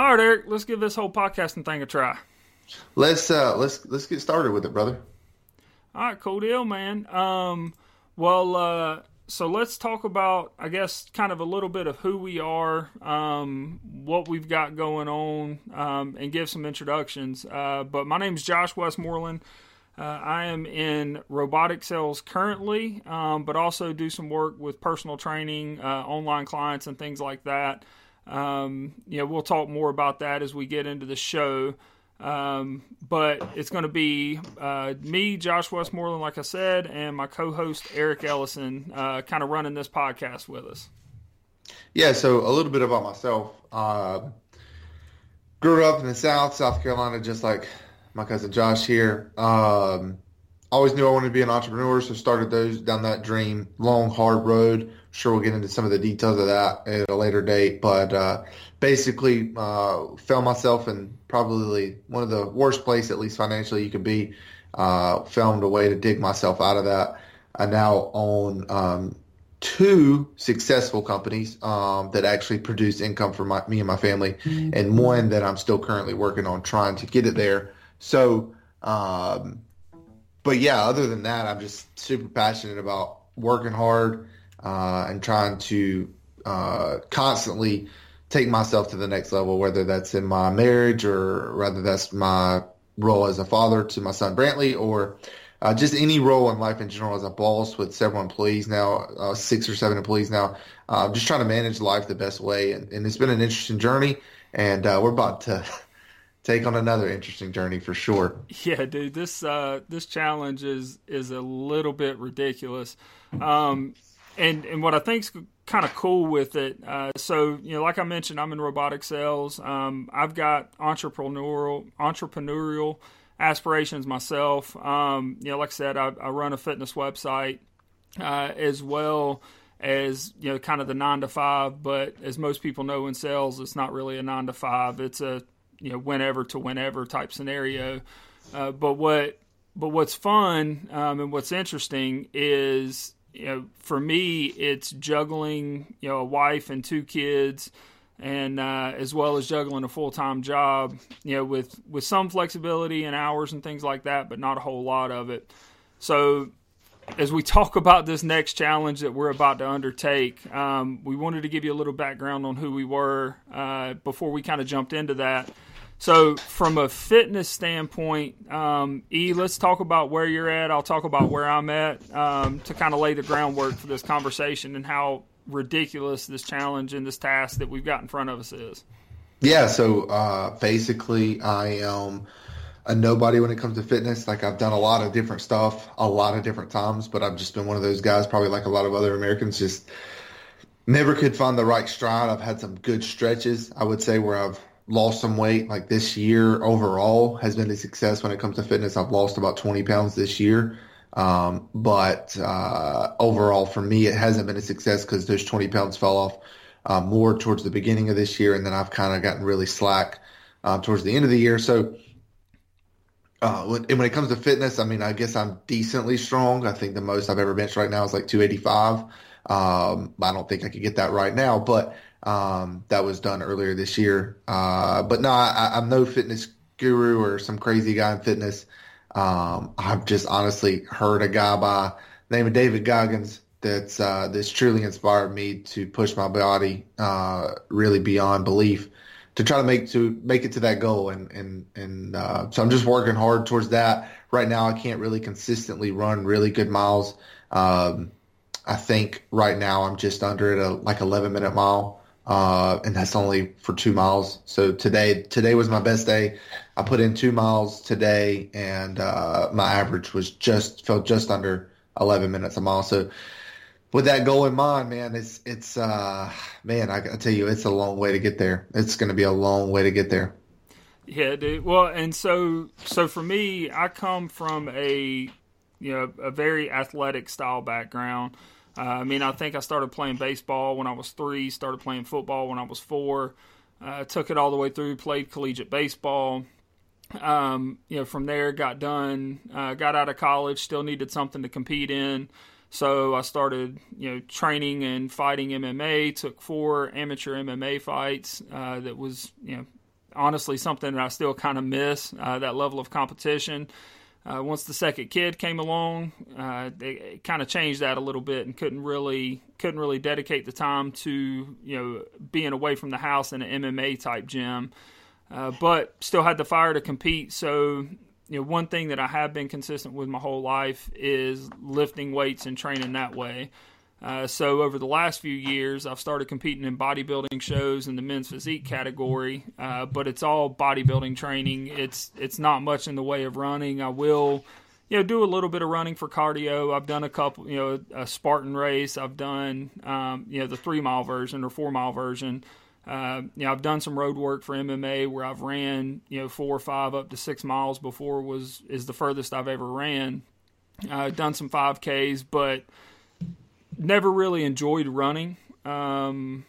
All right, Eric, let's give this whole podcasting thing a try. Let's uh let's let's get started with it, brother. All right, cool deal, man. Um, well, uh, so let's talk about, I guess, kind of a little bit of who we are, um, what we've got going on, um, and give some introductions. Uh, but my name is Josh Westmoreland. Uh, I am in robotic sales currently, um, but also do some work with personal training, uh, online clients, and things like that. Um, you know, we'll talk more about that as we get into the show. Um, but it's going to be uh, me, Josh Westmoreland, like I said, and my co-host Eric Ellison, uh, kind of running this podcast with us. Yeah. So a little bit about myself. Uh, grew up in the South, South Carolina, just like my cousin Josh here. Um, always knew I wanted to be an entrepreneur, so started those down that dream, long, hard road. Sure, we'll get into some of the details of that at a later date, but uh, basically uh, found myself in probably one of the worst place, at least financially, you could be. Uh, found a way to dig myself out of that. I now own um, two successful companies um, that actually produce income for my, me and my family, mm-hmm. and one that I'm still currently working on trying to get it there. So, um, but yeah, other than that, I'm just super passionate about working hard uh, and trying to uh, constantly take myself to the next level, whether that's in my marriage or whether that's my role as a father to my son Brantley or uh, just any role in life in general as a boss with several employees now, uh, six or seven employees now. Uh, just trying to manage life the best way. And, and it's been an interesting journey. And uh, we're about to take on another interesting journey for sure. Yeah, dude, this uh, this challenge is is a little bit ridiculous. Um, and and what I think's kind of cool with it. Uh, so you know, like I mentioned, I'm in robotic sales. Um, I've got entrepreneurial entrepreneurial aspirations myself. Um, you know, like I said, I, I run a fitness website uh, as well as you know, kind of the nine to five. But as most people know in sales, it's not really a nine to five. It's a you know whenever to whenever type scenario. Uh, but what but what's fun um, and what's interesting is you know, for me, it's juggling, you know, a wife and two kids, and uh, as well as juggling a full time job, you know, with with some flexibility and hours and things like that, but not a whole lot of it. So, as we talk about this next challenge that we're about to undertake, um, we wanted to give you a little background on who we were uh, before we kind of jumped into that. So, from a fitness standpoint, um, E, let's talk about where you're at. I'll talk about where I'm at um, to kind of lay the groundwork for this conversation and how ridiculous this challenge and this task that we've got in front of us is. Yeah. So, uh, basically, I am a nobody when it comes to fitness. Like, I've done a lot of different stuff a lot of different times, but I've just been one of those guys, probably like a lot of other Americans, just never could find the right stride. I've had some good stretches, I would say, where I've lost some weight. Like this year overall has been a success when it comes to fitness. I've lost about 20 pounds this year. Um, but uh, overall, for me, it hasn't been a success because those 20 pounds fell off uh, more towards the beginning of this year, and then I've kind of gotten really slack uh, towards the end of the year. So, uh, when, when it comes to fitness, I mean, I guess I'm decently strong. I think the most I've ever benched right now is like 285. Um, I don't think I could get that right now, but um, that was done earlier this year. Uh, but no, I, am no fitness guru or some crazy guy in fitness. Um, I've just honestly heard a guy by the name of David Goggins that's uh, that's truly inspired me to push my body uh, really beyond belief to try to make to make it to that goal and and and uh, so I'm just working hard towards that. Right now, I can't really consistently run really good miles. Um, I think right now I'm just under at a like 11 minute mile uh, and that's only for two miles. So today, today was my best day. I put in two miles today, and uh, my average was just felt just under 11 minutes a mile. So with that goal in mind, man, it's it's uh, man, I gotta tell you, it's a long way to get there. It's going to be a long way to get there. Yeah, dude. Well, and so so for me, I come from a you know a very athletic style background. Uh, I mean, I think I started playing baseball when I was three, started playing football when I was four, uh, took it all the way through, played collegiate baseball. Um, you know, from there, got done, uh, got out of college, still needed something to compete in. So I started, you know, training and fighting MMA. Took four amateur MMA fights. Uh, that was, you know, honestly something that I still kind of miss uh, that level of competition. Uh, once the second kid came along, uh, it kind of changed that a little bit, and couldn't really couldn't really dedicate the time to you know being away from the house in an MMA type gym. Uh, but still had the fire to compete. So you know, one thing that I have been consistent with my whole life is lifting weights and training that way. Uh, so over the last few years, I've started competing in bodybuilding shows in the men's physique category, uh, but it's all bodybuilding training. It's it's not much in the way of running. I will, you know, do a little bit of running for cardio. I've done a couple, you know, a Spartan race. I've done, um, you know, the three mile version or four mile version. Uh, you know, I've done some road work for MMA where I've ran, you know, four or five up to six miles before was is the furthest I've ever ran. I've uh, done some 5Ks, but never really enjoyed running. Um,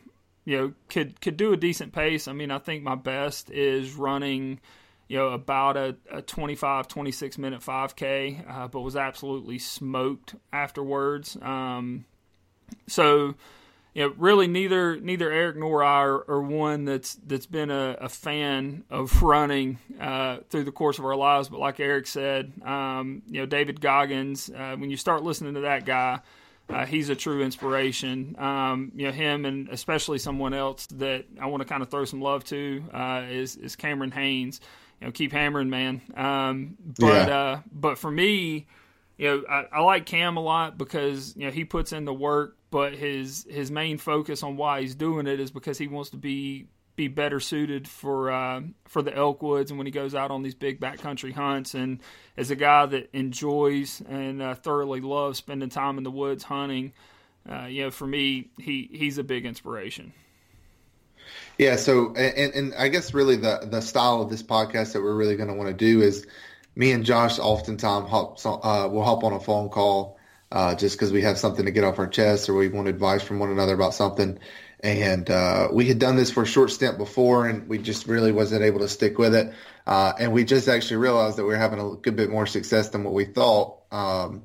you know, could could do a decent pace. I mean, I think my best is running, you know, about a, a 25, 26 minute 5K, uh, but was absolutely smoked afterwards. Um, so, you know, really neither neither Eric nor I are, are one that's that's been a, a fan of running uh, through the course of our lives. But like Eric said, um, you know, David Goggins, uh, when you start listening to that guy uh, he's a true inspiration. Um, you know, him and especially someone else that I want to kind of throw some love to uh, is is Cameron Hanes. You know, keep hammering, man. Um, but yeah. uh, but for me, you know, I, I, like Cam a lot because you know he puts in the work, but his his main focus on why he's doing it is because he wants to be be better suited for uh, for the elk woods and when he goes out on these big backcountry hunts. And as a guy that enjoys and uh, thoroughly loves spending time in the woods hunting, uh, you know, for me, he he's a big inspiration. Yeah. So, and, and I guess really the the style of this podcast that we're really going to want to do is me and Josh oftentimes uh, will hop on a phone call. Uh, just because we have something to get off our chest or we want advice from one another about something and uh, we had done this for a short stint before, and we just really wasn't able to stick with it. Uh, and we just actually realized that we are having a good bit more success than what we thought. Um,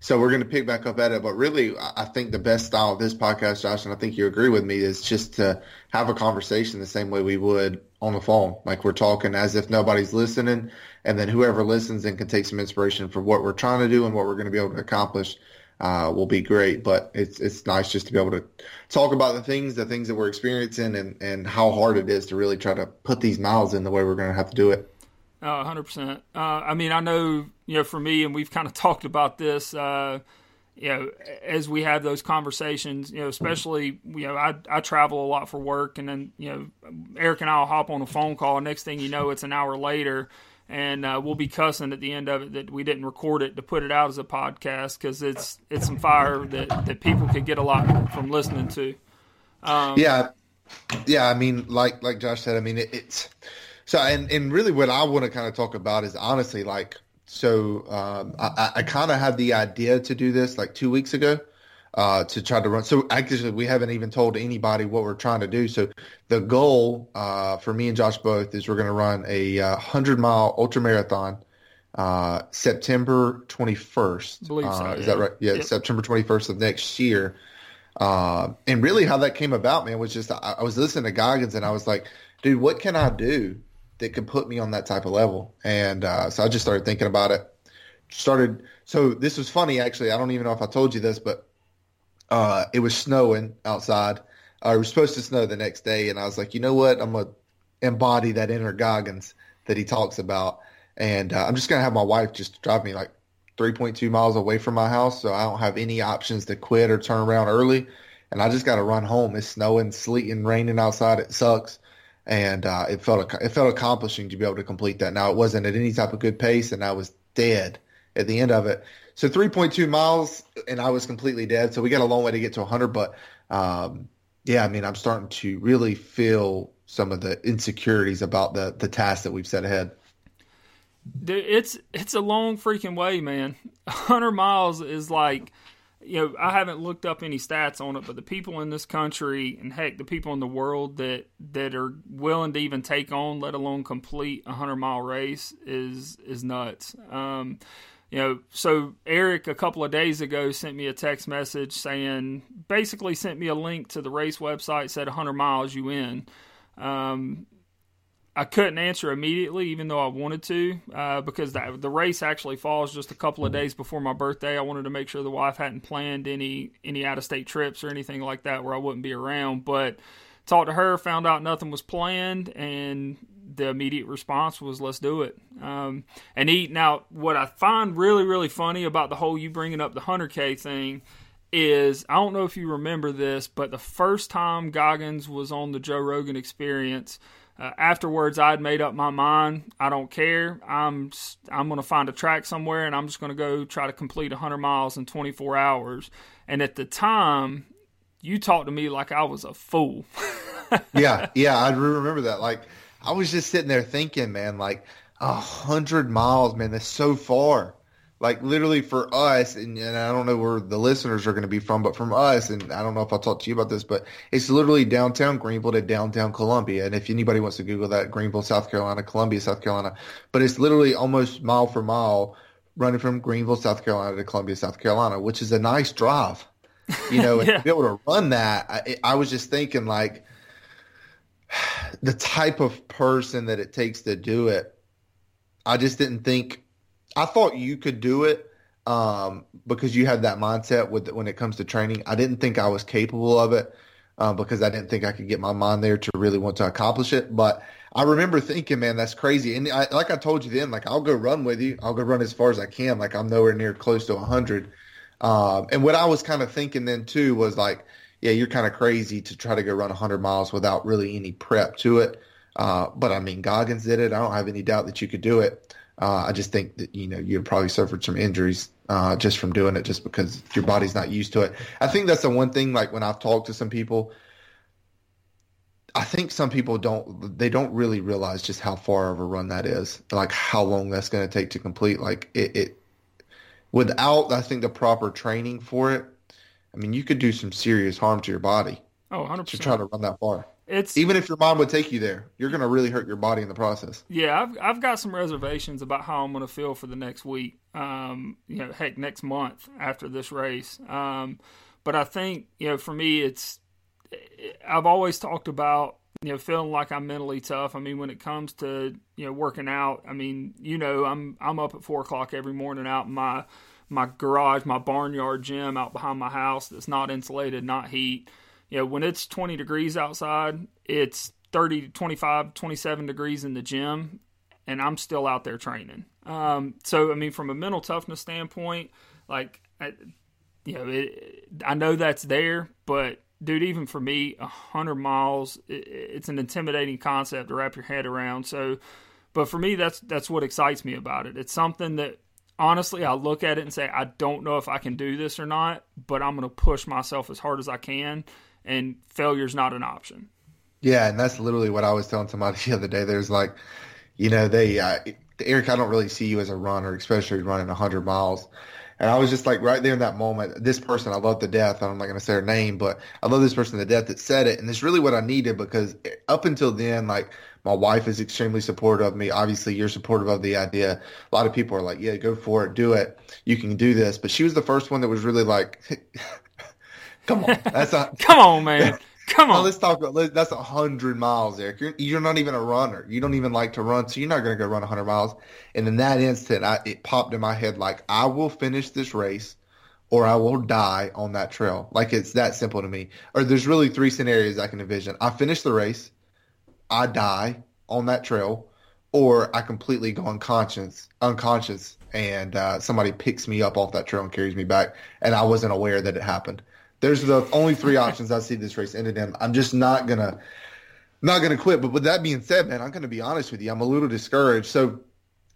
so we're going to pick back up at it. But really, I think the best style of this podcast, Josh, and I think you agree with me, is just to have a conversation the same way we would on the phone. Like we're talking as if nobody's listening, and then whoever listens and can take some inspiration for what we're trying to do and what we're going to be able to accomplish uh, will be great. But it's it's nice just to be able to talk about the things, the things that we're experiencing, and and how hard it is to really try to put these miles in the way we're going to have to do it. Oh, 100%. Uh, I mean, I know, you know, for me, and we've kind of talked about this, uh, you know, as we have those conversations, you know, especially, you know, I, I travel a lot for work and then, you know, Eric and I will hop on a phone call. Next thing you know, it's an hour later and uh, we'll be cussing at the end of it that we didn't record it to put it out as a podcast because it's it's some fire that, that people could get a lot from listening to. Um, yeah, yeah. I mean, like like Josh said, I mean it, it's so and and really what I want to kind of talk about is honestly like so um, I, I kind of had the idea to do this like two weeks ago uh, to try to run. So actually, we haven't even told anybody what we're trying to do. So the goal uh, for me and Josh both is we're going to run a uh, hundred mile ultra marathon uh, September 21st. So, uh, is that right? Yeah, yep. September 21st of next year. Uh, and really, how that came about, man, was just I, I was listening to Goggins and I was like, dude, what can I do that could put me on that type of level? And so I just started thinking about it. Started. So this was funny, actually. I don't even know if I told you this, but uh, it was snowing outside. Uh, it was supposed to snow the next day, and I was like, you know what? I'm gonna embody that inner Goggins that he talks about, and uh, I'm just gonna have my wife just drive me like 3.2 miles away from my house, so I don't have any options to quit or turn around early, and I just got to run home. It's snowing, sleeting, raining outside. It sucks, and uh, it felt it felt accomplishing to be able to complete that. Now it wasn't at any type of good pace, and I was dead at the end of it. So 3.2 miles, and I was completely dead. So we got a long way to get to 100. But um, yeah, I mean, I'm starting to really feel some of the insecurities about the the task that we've set ahead. Dude, It's it's a long freaking way, man. 100 miles is like, you know, I haven't looked up any stats on it, but the people in this country and heck, the people in the world that that are willing to even take on, let alone complete a 100 mile race, is is nuts. Um, you know, so Eric a couple of days ago sent me a text message saying, basically sent me a link to the race website, said 100 miles you in. Um, I couldn't answer immediately, even though I wanted to, uh, because the, the race actually falls just a couple of days before my birthday. I wanted to make sure the wife hadn't planned any any out of state trips or anything like that where I wouldn't be around. But talked to her, found out nothing was planned, and the immediate response was let's do it um, and eat. Now, what I find really really funny about the whole you bringing up the hundred k thing is I don't know if you remember this, but the first time Goggins was on the Joe Rogan Experience uh, afterwards, I had made up my mind. I don't care. I'm I'm going to find a track somewhere, and I'm just going to go try to complete 100 miles in 24 hours. And at the time, you talked to me like I was a fool. yeah, yeah, I remember that. Like I was just sitting there thinking, man, like a hundred miles, man, that's so far like literally for us, and, and, I don't know where the listeners are going to be from, but from us, and I don't know if I'll talk to you about this, but it's literally downtown Greenville to downtown Columbia. And if anybody wants to Google that, Greenville, South Carolina, Columbia, South Carolina, but it's literally almost mile for mile running from Greenville, South Carolina to Columbia, South Carolina, which is a nice drive. You know, yeah. and to be able to run that, I, I was just thinking like the type of person that it takes to do it. I just didn't think I thought you could do it um, because you had that mindset with when it comes to training. I didn't think I was capable of it uh, because I didn't think I could get my mind there to really want to accomplish it. But I remember thinking, man, that's crazy. And I, like I told you then, like I'll go run with you. I'll go run as far as I can. Like I'm nowhere near close to 100. Um, and what I was kind of thinking then too was like, yeah, you're kind of crazy to try to go run 100 miles without really any prep to it. Uh, but I mean, Goggins did it. I don't have any doubt that you could do it. Uh, I just think that you know you'd probably suffered some injuries uh, just from doing it, just because your body's not used to it. I think that's the one thing. Like when I've talked to some people, I think some people don't they don't really realize just how far of a run that is, like how long that's going to take to complete. Like it, it, without I think the proper training for it. I mean, you could do some serious harm to your body. Oh, 100%. To try to run that far. It's even if your mom would take you there, you're going to really hurt your body in the process. Yeah, I've I've got some reservations about how I'm going to feel for the next week. Um, you know, heck, next month after this race. Um, but I think you know, for me, it's I've always talked about you know feeling like I'm mentally tough. I mean, when it comes to you know working out, I mean, you know, I'm I'm up at four o'clock every morning out in my my garage, my barnyard gym out behind my house that's not insulated, not heat you know, when it's 20 degrees outside, it's 30 25, 27 degrees in the gym, and I'm still out there training. Um, so, I mean, from a mental toughness standpoint, like, I, you know, it, I know that's there, but dude, even for me, 100 miles, it, it's an intimidating concept to wrap your head around. So, but for me, that's that's what excites me about it. It's something that honestly, I look at it and say, I don't know if I can do this or not, but I'm going to push myself as hard as I can and failure's not an option. Yeah, and that's literally what I was telling somebody the other day. There's like, you know, they uh, Eric, I don't really see you as a runner, especially running 100 miles. And I was just like right there in that moment. This person, I love to death. I'm not going to say her name, but I love this person to death that said it. And it's really what I needed because up until then, like my wife is extremely supportive of me. Obviously, you're supportive of the idea. A lot of people are like, yeah, go for it, do it. You can do this. But she was the first one that was really like, Come on, that's a come on, man. Come on. let's talk about that's a hundred miles, Eric. You're you're not even a runner. You don't even like to run, so you're not going to go run hundred miles. And in that instant, I, it popped in my head like I will finish this race, or I will die on that trail. Like it's that simple to me. Or there's really three scenarios I can envision. I finish the race, I die on that trail, or I completely go unconscious, unconscious, and uh, somebody picks me up off that trail and carries me back, and I wasn't aware that it happened. There's the only three options I see this race ended in. I'm just not gonna not gonna quit. But with that being said, man, I'm gonna be honest with you. I'm a little discouraged. So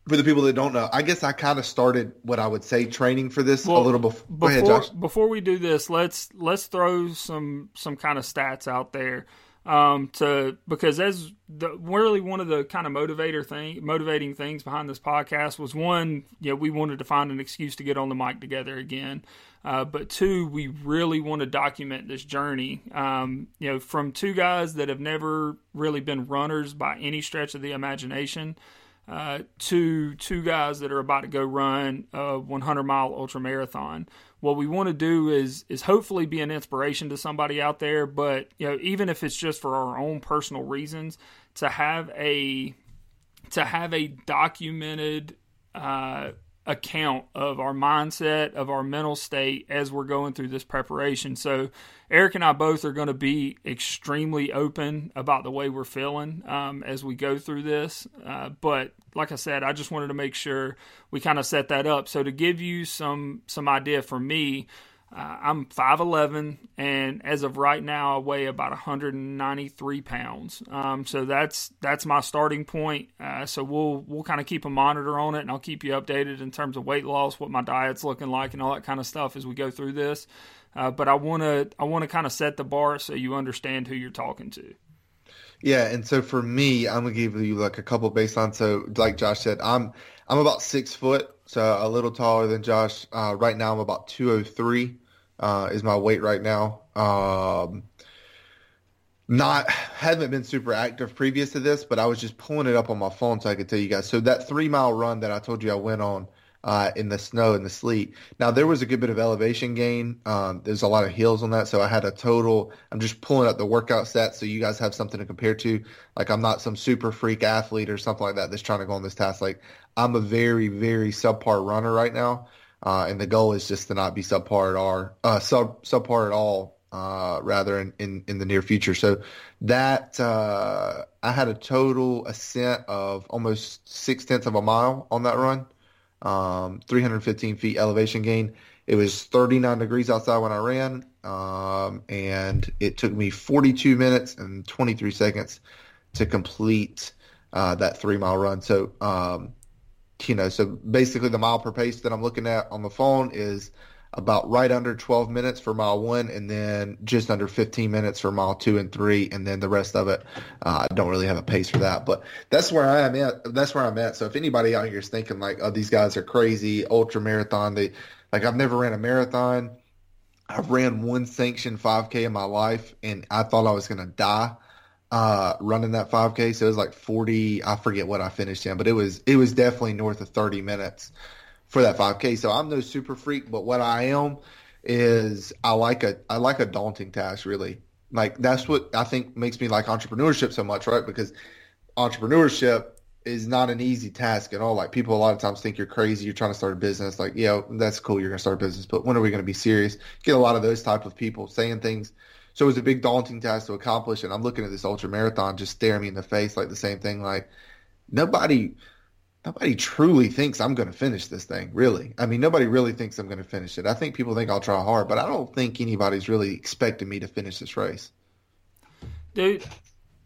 for the people that don't know, I guess I kind of started what I would say training for this well, a little bef- before. Ahead, Josh. Before we do this, let's let's throw some some kind of stats out there um, to because as the really one of the kind of motivator thing motivating things behind this podcast was one, you know, we wanted to find an excuse to get on the mic together again. Uh, but two, we really want to document this journey. Um, you know, from two guys that have never really been runners by any stretch of the imagination, uh, to two guys that are about to go run a 100 mile ultra marathon. What we want to do is is hopefully be an inspiration to somebody out there but you know even if it's just for our own personal reasons to have a to have a documented uh, account of our mindset of our mental state as we're going through this preparation so eric and i both are going to be extremely open about the way we're feeling um, as we go through this uh, but like I said, I just wanted to make sure we kind of set that up. So to give you some some idea for me, uh, I'm 5'11", and as of right now, I weigh about 193 pounds. Um, so that's that's my starting point. Uh, so we'll we'll kind of keep a monitor on it, and I'll keep you updated in terms of weight loss, what my diet's looking like, and all that kind of stuff as we go through this. Uh, but I want to I want to kind of set the bar so you understand who you're talking to. Yeah, and so for me, I'm gonna give you like a couple baseline. So, like Josh said, I'm I'm about six foot, so a little taller than Josh. Uh, right now, I'm about 203 uh, is my weight right now. Um, not haven't been super active previous to this, but I was just pulling it up on my phone so I could tell you guys. So that three mile run that I told you I went on uh, in the snow and the sleet. Now there was a good bit of elevation gain. Um, there's a lot of hills on that, so I had a total. I'm just pulling up the workout stats so you guys have something to compare to. Like I'm not some super freak athlete or something like that that's trying to go on this task. Like I'm a very very subpar runner right now, uh, and the goal is just to not be subpar at all. Uh, sub subpar at all. Uh, rather in, in, in the near future. So that uh, I had a total ascent of almost six tenths of a mile on that run um, 315 feet elevation gain. It was 39 degrees outside when I ran, um, and it took me 42 minutes and 23 seconds to complete uh, that three mile run. So, um, you know, so basically the mile per pace that I'm looking at on the phone is about right under 12 minutes for mile one, and then just under 15 minutes for mile two and three, and then the rest of it, uh, I don't really have a pace for that. But that's where I am at. That's where I'm at. So if anybody out here is thinking like, oh, these guys are crazy, ultra marathon, they like I've never ran a marathon. I've ran one sanctioned 5K in my life, and I thought I was gonna die uh, running that 5K. So it was like 40. I forget what I finished in, but it was it was definitely north of 30 minutes for that 5K. So I'm no super freak, but what I am is I like a I like a daunting task really. Like that's what I think makes me like entrepreneurship so much, right? Because entrepreneurship is not an easy task at all. Like people a lot of times think you're crazy, you're trying to start a business. Like, yeah, that's cool, you're gonna start a business, but when are we gonna be serious? Get a lot of those type of people saying things. So it was a big daunting task to accomplish, and I'm looking at this ultra marathon just staring me in the face like the same thing. Like nobody nobody truly thinks I'm going to finish this thing, really. I mean, nobody really thinks I'm going to finish it. I think people think I'll try hard, but I don't think anybody's really expecting me to finish this race. Dude,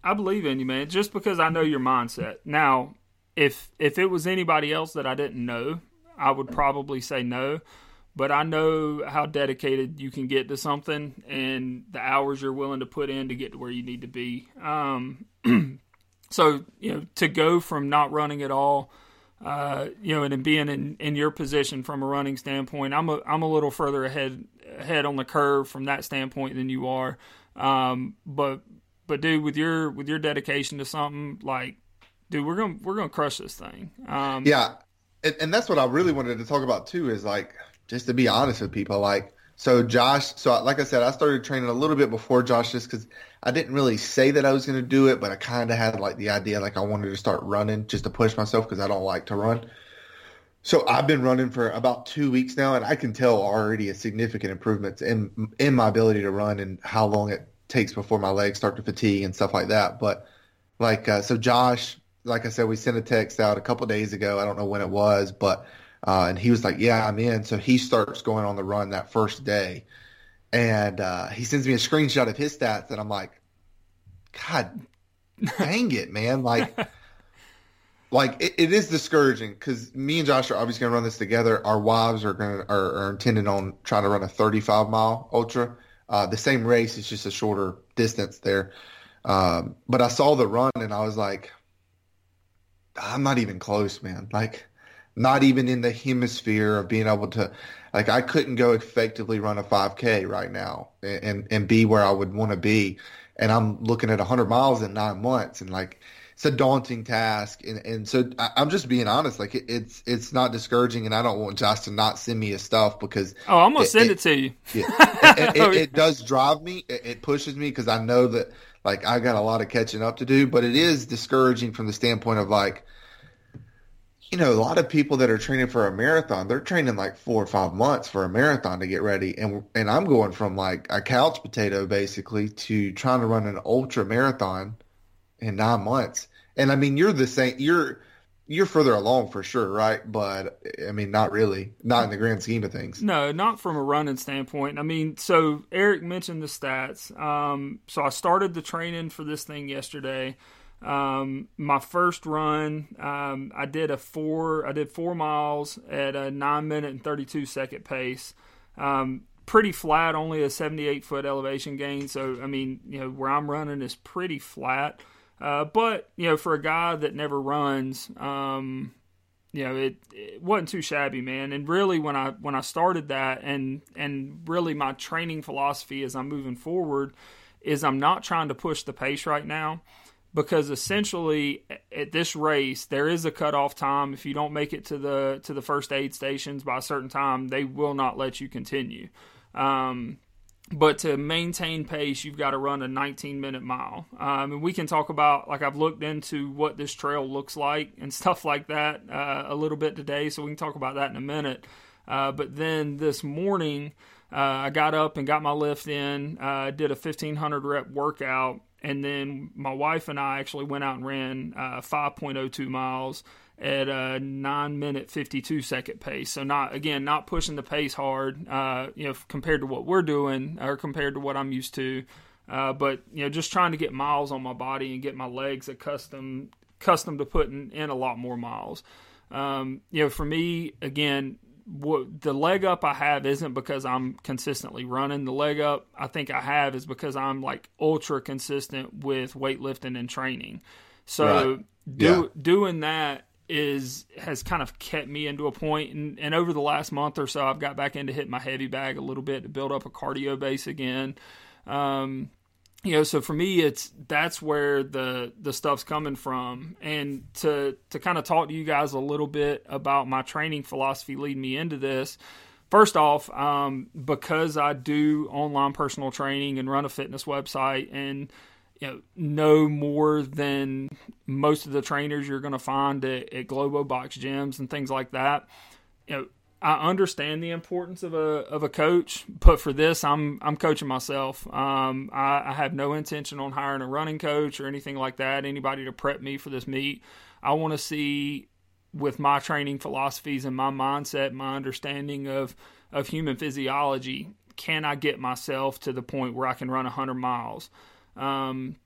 I believe in you, man, just because I know your mindset. Now, if if it was anybody else that I didn't know, I would probably say no. But I know how dedicated you can get to something and the hours you're willing to put in to get to where you need to be. Um, so, you know, to go from not running at all – uh, you know, and being in, in your position from a running standpoint, I'm a I'm a little further ahead ahead on the curve from that standpoint than you are. Um, but but dude, with your with your dedication to something, like, dude, we're gonna we're gonna crush this thing. Um, yeah, and, and that's what I really wanted to talk about too. Is like just to be honest with people, like so Josh, so like I said, I started training a little bit before Josh just because I didn't really say that I was going to do it, but I kind of had like the idea like I wanted to start running just to push myself because I don't like to run. So I've been running for about two weeks now, and I can tell already a significant improvement in in my ability to run and how long it takes before my legs start to fatigue and stuff like that. But like uh, so, Josh, like I said, we sent a text out a couple days ago. I don't know when it was, but uh, and he was like, "Yeah, I'm in." So he starts going on the run that first day, and uh, he sends me a screenshot of his stats, and I'm like, "God, dang it, man!" Like, like it, it is discouraging because me and Josh are obviously going to run this together. Our wives are going are, are intended on trying to run a 35 mile ultra. Uh, the same race, it's just a shorter distance there. Um, but I saw the run, and I was like, "I'm not even close, man." Like not even in the hemisphere of being able to like I couldn't go effectively run a 5k right now and and be where I would want to be and I'm looking at 100 miles in 9 months and like it's a daunting task, and and so I, am just being honest. Like it, it's it's not discouraging, and I don't want Josh to not send me his stuff because oh, I'm gonna it, send it, it, to you. Yeah, it, it, oh, it, does drive me. It, pushes me because I know that like I got a lot of catching up to do, but it is discouraging from the standpoint of like you know, a lot of people that are training for a marathon, they're training like four or five months for a marathon to get ready. And and I'm going from like a couch potato basically to trying to run an ultra marathon in nine months. And I mean, you're the same. You're you're further along for sure, right? But I mean, not really, not in the grand scheme of things. No, not from a running standpoint. I mean, so Eric mentioned the stats. Um, so I started the training for this thing yesterday. Um, my first run, um, I did a four. I did four miles at a nine minute and thirty two second pace. Um, pretty flat, only a seventy eight foot elevation gain. So I mean, you know, where I'm running is pretty flat. Uh, but you know, for a guy that never runs, um, you know, it, it wasn't too shabby, man. And really, when I when I started that, and and really my training philosophy as I'm moving forward is I'm not trying to push the pace right now because essentially at this race there is a cutoff time. If you don't make it to the to the first aid stations by a certain time, they will not let you continue. Um, but to maintain pace, you've got to run a 19 minute mile. Um, and we can talk about, like, I've looked into what this trail looks like and stuff like that uh, a little bit today, so we can talk about that in a minute. Uh, but then this morning, uh, I got up and got my lift in, uh, did a 1500 rep workout, and then my wife and I actually went out and ran uh, 5.02 miles at a nine minute 52 second pace. So not again not pushing the pace hard, uh, you know, compared to what we're doing or compared to what I'm used to. Uh, but you know, just trying to get miles on my body and get my legs accustomed accustomed to putting in a lot more miles. Um, you know, for me, again, what the leg up I have isn't because I'm consistently running. The leg up I think I have is because I'm like ultra consistent with weightlifting and training. So right. do, yeah. doing that is has kind of kept me into a point and, and over the last month or so I've got back into hitting my heavy bag a little bit to build up a cardio base again. Um, you know so for me it's that's where the the stuff's coming from. And to to kind of talk to you guys a little bit about my training philosophy leading me into this first off um, because i do online personal training and run a fitness website and you know know more than most of the trainers you're going to find at, at globo box gyms and things like that you know I understand the importance of a of a coach, but for this, I'm I'm coaching myself. Um, I, I, have no intention on hiring a running coach or anything like that. Anybody to prep me for this meet. I want to see with my training philosophies and my mindset, my understanding of of human physiology. Can I get myself to the point where I can run 100 miles? Um,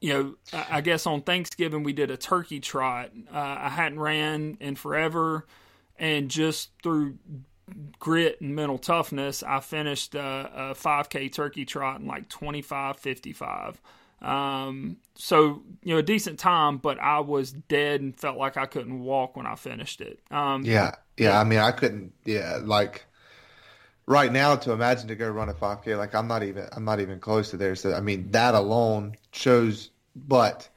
you know, I, I guess on Thanksgiving we did a turkey trot. Uh, I hadn't ran in forever and just through grit and mental toughness, I finished a, a 5K turkey trot in like 25:55. Um, so you know, a decent time, but I was dead and felt like I couldn't walk when I finished it. Um, yeah, yeah. I mean, I couldn't. Yeah, like right now to imagine to go run a 5K, like I'm not even. I'm not even close to there. So I mean, that alone shows. But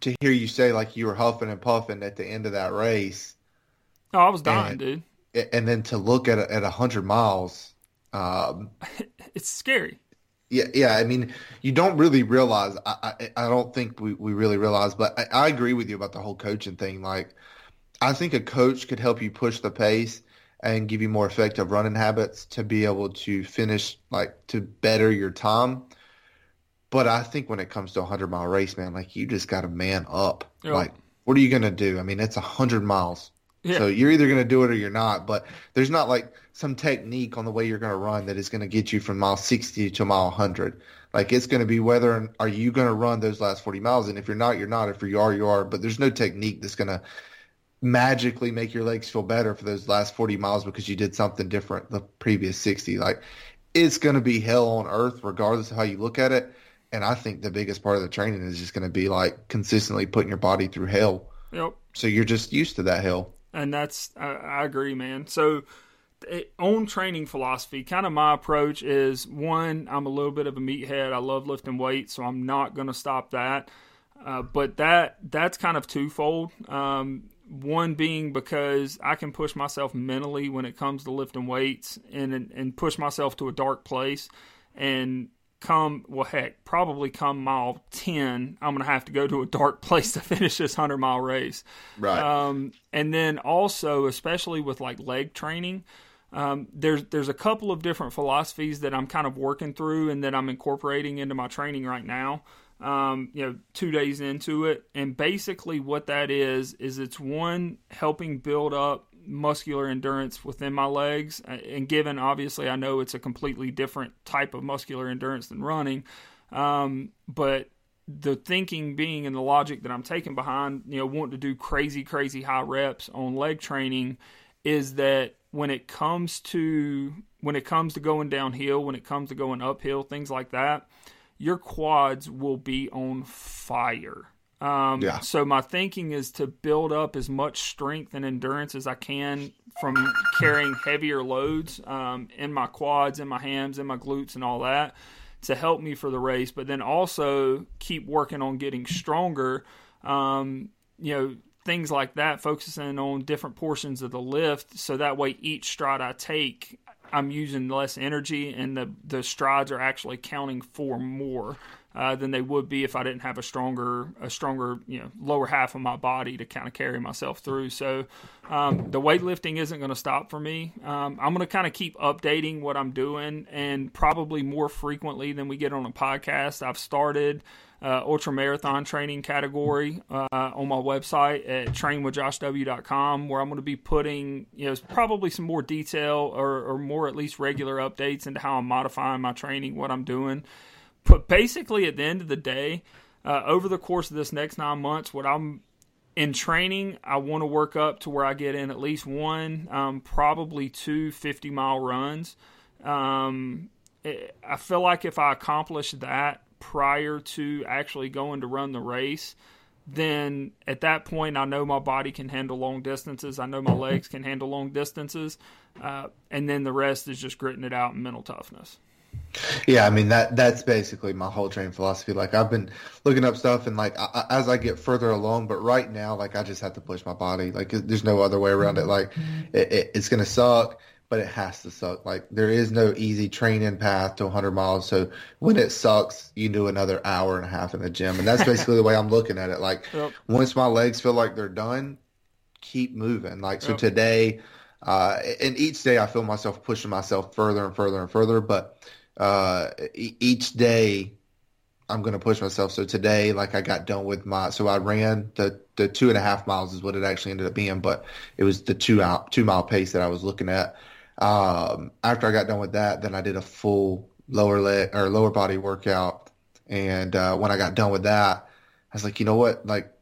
to hear you say like you were huffing and puffing at the end of that race Oh, I was dying, and, dude. And then to look at a, at a hundred miles, um, it's scary. Yeah, yeah. I mean, you don't really realize. I, I, I don't think we, we really realize. But I, I agree with you about the whole coaching thing. Like, I think a coach could help you push the pace and give you more effective running habits to be able to finish, like, to better your time. But I think when it comes to a hundred mile race, man, like you just got to man up. Yep. Like, what are you gonna do? I mean, it's a hundred miles. Yeah. So you're either going to do it or you're not. But there's not like some technique on the way you're going to run that is going to get you from mile 60 to mile 100. Like it's going to be whether are you going to run those last 40 miles, and if you're not, you're not. If you are, you are. But there's no technique that's going to magically make your legs feel better for those last 40 miles because you did something different the previous 60. Like it's going to be hell on earth regardless of how you look at it. And I think the biggest part of the training is just going to be like consistently putting your body through hell. Yep. So you're just used to that hell and that's I, I agree, man. So on training philosophy, kind of my approach is one, I'm a little bit of a meathead. I love lifting weights, so I'm not going to stop that. Uh, but that that's kind of twofold. Um, one being because I can push myself mentally when it comes to lifting weights and and push myself to a dark place and come well heck probably come mile 10 i'm gonna have to go to a dark place to finish this 100 mile race right um, and then also especially with like leg training um, there's there's a couple of different philosophies that i'm kind of working through and that i'm incorporating into my training right now um, you know, two days into it. And basically, what that is, is it's one helping build up muscular endurance within my legs. And given, obviously, I know it's a completely different type of muscular endurance than running. Um, but the thinking being and the logic that I'm taking behind, you know, wanting to do crazy, crazy high reps on leg training is that when it comes to when it comes to going downhill, when it comes to going uphill, things like that, your quads will be on fire. Um, yeah. So my thinking is to build up as much strength and endurance as I can from carrying heavier loads um, in my quads, in my hams, in my glutes, and all that to help me for the race. But then also keep working on getting stronger. Um, you know, things like that, focusing on different portions of the lift, so that way each stride I take, I'm using less energy, and the the strides are actually counting for more uh, than they would be if I didn't have a stronger a stronger you know lower half of my body to kind of carry myself through. So um, the weightlifting isn't going to stop for me. Um, I'm going to kind of keep updating what I'm doing, and probably more frequently than we get on a podcast. I've started uh, ultra marathon training category uh, on my website at trainwithjoshw.com, where I'm going to be putting, you know, probably some more detail or, or more at least regular updates into how I'm modifying my training, what I'm doing. But basically, at the end of the day, uh, over the course of this next nine months, what I'm in training, I want to work up to where I get in at least one, um, probably two 50 mile runs. Um, I feel like if I accomplish that, prior to actually going to run the race, then at that point I know my body can handle long distances. I know my legs can handle long distances, uh, and then the rest is just gritting it out and mental toughness. Yeah, I mean that that's basically my whole training philosophy. Like I've been looking up stuff and like I, as I get further along, but right now like I just have to push my body. Like there's no other way around it. Like it, it, it's gonna suck but it has to suck. Like there is no easy training path to 100 miles. So when it sucks, you do another hour and a half in the gym, and that's basically the way I'm looking at it. Like yep. once my legs feel like they're done, keep moving. Like so yep. today, uh, and each day I feel myself pushing myself further and further and further. But uh, each day I'm going to push myself. So today, like I got done with my, so I ran the the two and a half miles is what it actually ended up being, but it was the two out two mile pace that I was looking at. Um, after I got done with that, then I did a full lower leg or lower body workout. And uh, when I got done with that, I was like, you know what? Like,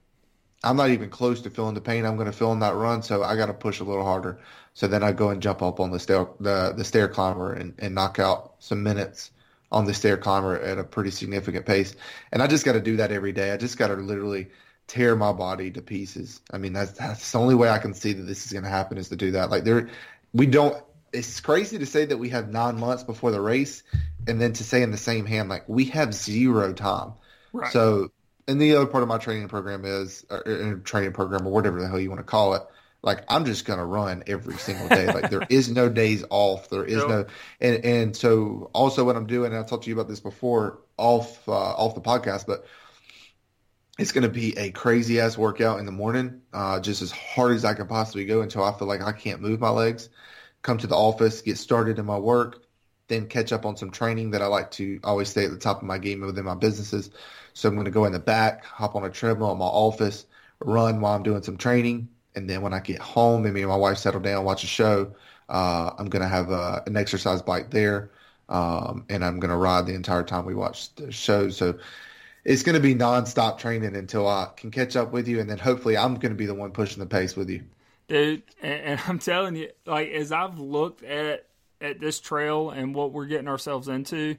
I'm not even close to feeling the pain I'm going to feel in that run, so I got to push a little harder. So then I go and jump up on the stair the, the stair climber and, and knock out some minutes on the stair climber at a pretty significant pace. And I just got to do that every day. I just got to literally tear my body to pieces. I mean, that's that's the only way I can see that this is going to happen is to do that. Like there, we don't it's crazy to say that we have nine months before the race, and then to say in the same hand like we have zero time. Right. So, and the other part of my training program is or, or training program or whatever the hell you want to call it. Like I'm just gonna run every single day. like there is no days off. There is no, and and so also what I'm doing. And I talked to you about this before off uh, off the podcast, but it's going to be a crazy ass workout in the morning, uh, just as hard as I can possibly go until I feel like I can't move my legs come to the office, get started in my work, then catch up on some training that I like to always stay at the top of my game within my businesses. So I'm going to go in the back, hop on a treadmill in my office, run while I'm doing some training. And then when I get home and me and my wife settle down, watch a show, uh, I'm to have a, an exercise bike there. Um, and I'm to ride the entire time we watch the show. So it's to be nonstop training until I can catch up with you. And then hopefully I'm to be the one pushing the pace with you dude. And, and, I'm telling you, like as I've looked at at this trail and what we're getting ourselves into,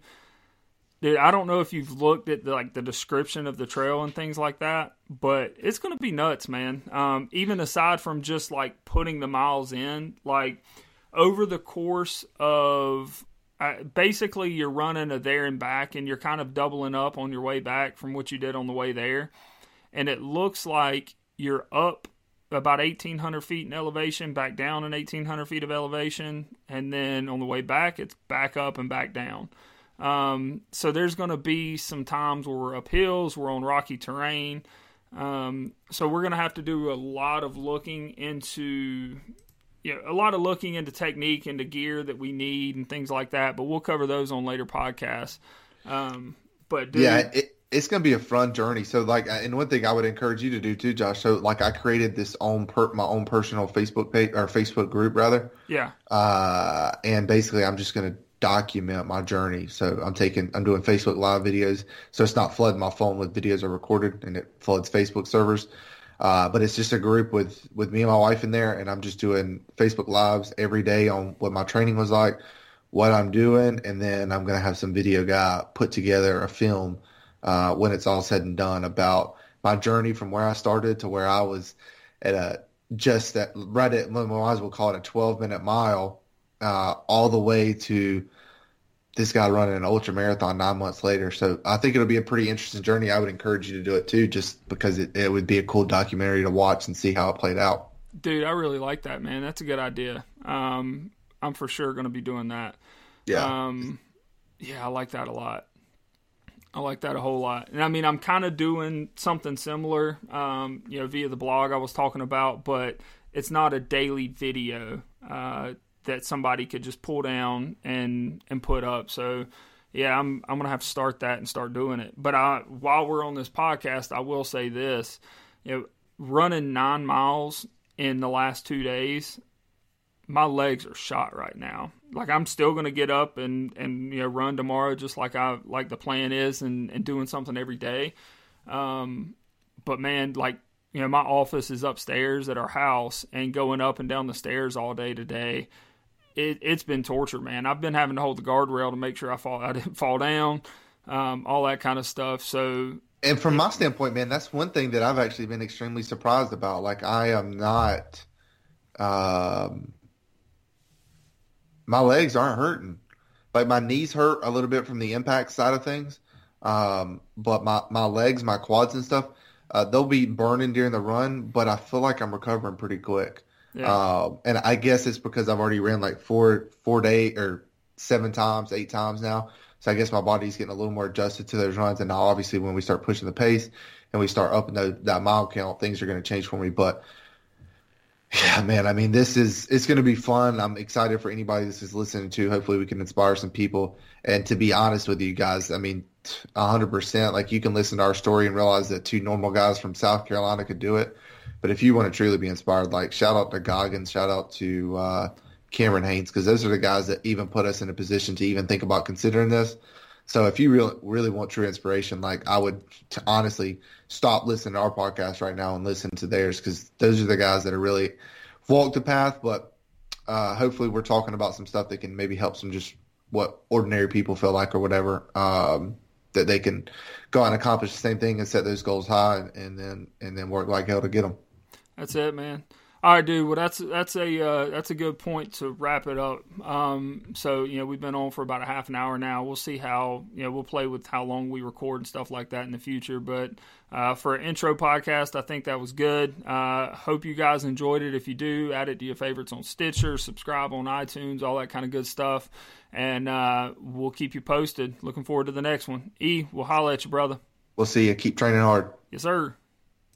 dude. I don't know if you've looked at the, like the description of the trail and things like that, but it's going to be nuts, man. Um, even aside from just like putting the miles in, like over the course of uh, basically you're running a there and back and you're kind of doubling up on your way back from what you did on the way there and it looks like you're up about 1,800 feet in elevation, back down in 1,800 feet of elevation, and then on the way back, it's back up and back down. Um, so there's going to be some times where we're up hills, we're on rocky terrain. Um, so we're going to have to do a lot of looking into, you know, a lot of looking into technique, into gear that we need, and things like that. But we'll cover those on later podcasts. Um, but dude, yeah, it, it's going to be a fun journey. So, like, and one thing I would encourage you to do too, Josh. So, like, I created this own per, my own personal Facebook page or Facebook group, rather. Yeah. Uh, and basically, I'm just going to document my journey. So I'm taking, I'm doing Facebook live videos. So it's not flooding my phone with videos I recorded and it floods Facebook servers. Uh, but it's just a group with, with me and my wife in there. And I'm just doing Facebook lives every day on what my training was like, what I'm doing. And then I'm going to have some video guy put together a film, uh, when it's all said and done about my journey from where I started to where I was at a, just that right at, we might as well call it a 12 minute mile uh, all the way to this guy running an ultra marathon nine months later. So I think it'll be a pretty interesting journey. I would encourage you to do it too, just because it, it would be a cool documentary to watch and see how it played out. Dude, I really like that, man. That's a good idea. Um, I'm for sure going to be doing that. Yeah. Um, yeah, I like that a lot. I like that a whole lot. And I mean, I'm kind of doing something similar, um, you know, via the blog I was talking about, but it's not a daily video. Uh, that somebody could just pull down and and put up. So yeah, I'm I'm gonna have to start that and start doing it. But I while we're on this podcast, I will say this: you know, running nine miles in the last two days, my legs are shot right now. Like I'm still gonna get up and and you know run tomorrow, just like I like the plan is, and and doing something every day. Um, but man, like you know, my office is upstairs at our house, and going up and down the stairs all day today it, has been torture, man. I've been having to hold the guardrail to make sure I fall I didn't fall down, um, all that kind of stuff. So, and from my standpoint, man, that's one thing that I've actually been extremely surprised about. Like, I am not, um, my legs aren't hurting. Like my knees hurt a little bit from the impact side of things, um, but my my legs, my quads and stuff, uh, they'll be burning during the run. But I feel like I'm recovering pretty quick. Yeah. Um, and I guess it's because I've already ran like four, four day or seven times, eight times now. So I guess my body's getting a little more adjusted to those runs. And now obviously when we start pushing the pace and we start upping the, that mile count, things are going to change for me. But yeah, man, I mean, this is, it's going to be fun. I'm excited for anybody this is listening to. Hopefully we can inspire some people. And to be honest with you guys, I mean, hundred percent, like you can listen to our story and realize that two normal guys from South Carolina could do it. But if you want to truly be inspired, like shout out to Goggins, shout out to uh, Cameron Hanes, because those are the guys that even put us in a position to even think about considering this. So if you really really want true inspiration, like I would honestly stop listening to our podcast right now and listen to theirs because those are the guys that are really walked the path. But uh, hopefully, we're talking about some stuff that can maybe help some just what ordinary people feel like or whatever. Um, that they can go and accomplish the same thing and set those goals high and, and then and then work like hell to get them. That's it, man. All right, dude. Well, that's that's a uh, that's a good point to wrap it up. Um, so you know we've been on for about a half an hour now. We'll see how you know we'll play with how long we record and stuff like that in the future. But uh, for an intro podcast, I think that was good. Uh, hope you guys enjoyed it. If you do, add it to your favorites on Stitcher, subscribe on iTunes, all that kind of good stuff, and uh, we'll keep you posted. Looking forward to the next one. E, we'll holla at you, brother. We'll see you. Keep training hard. Yes, sir.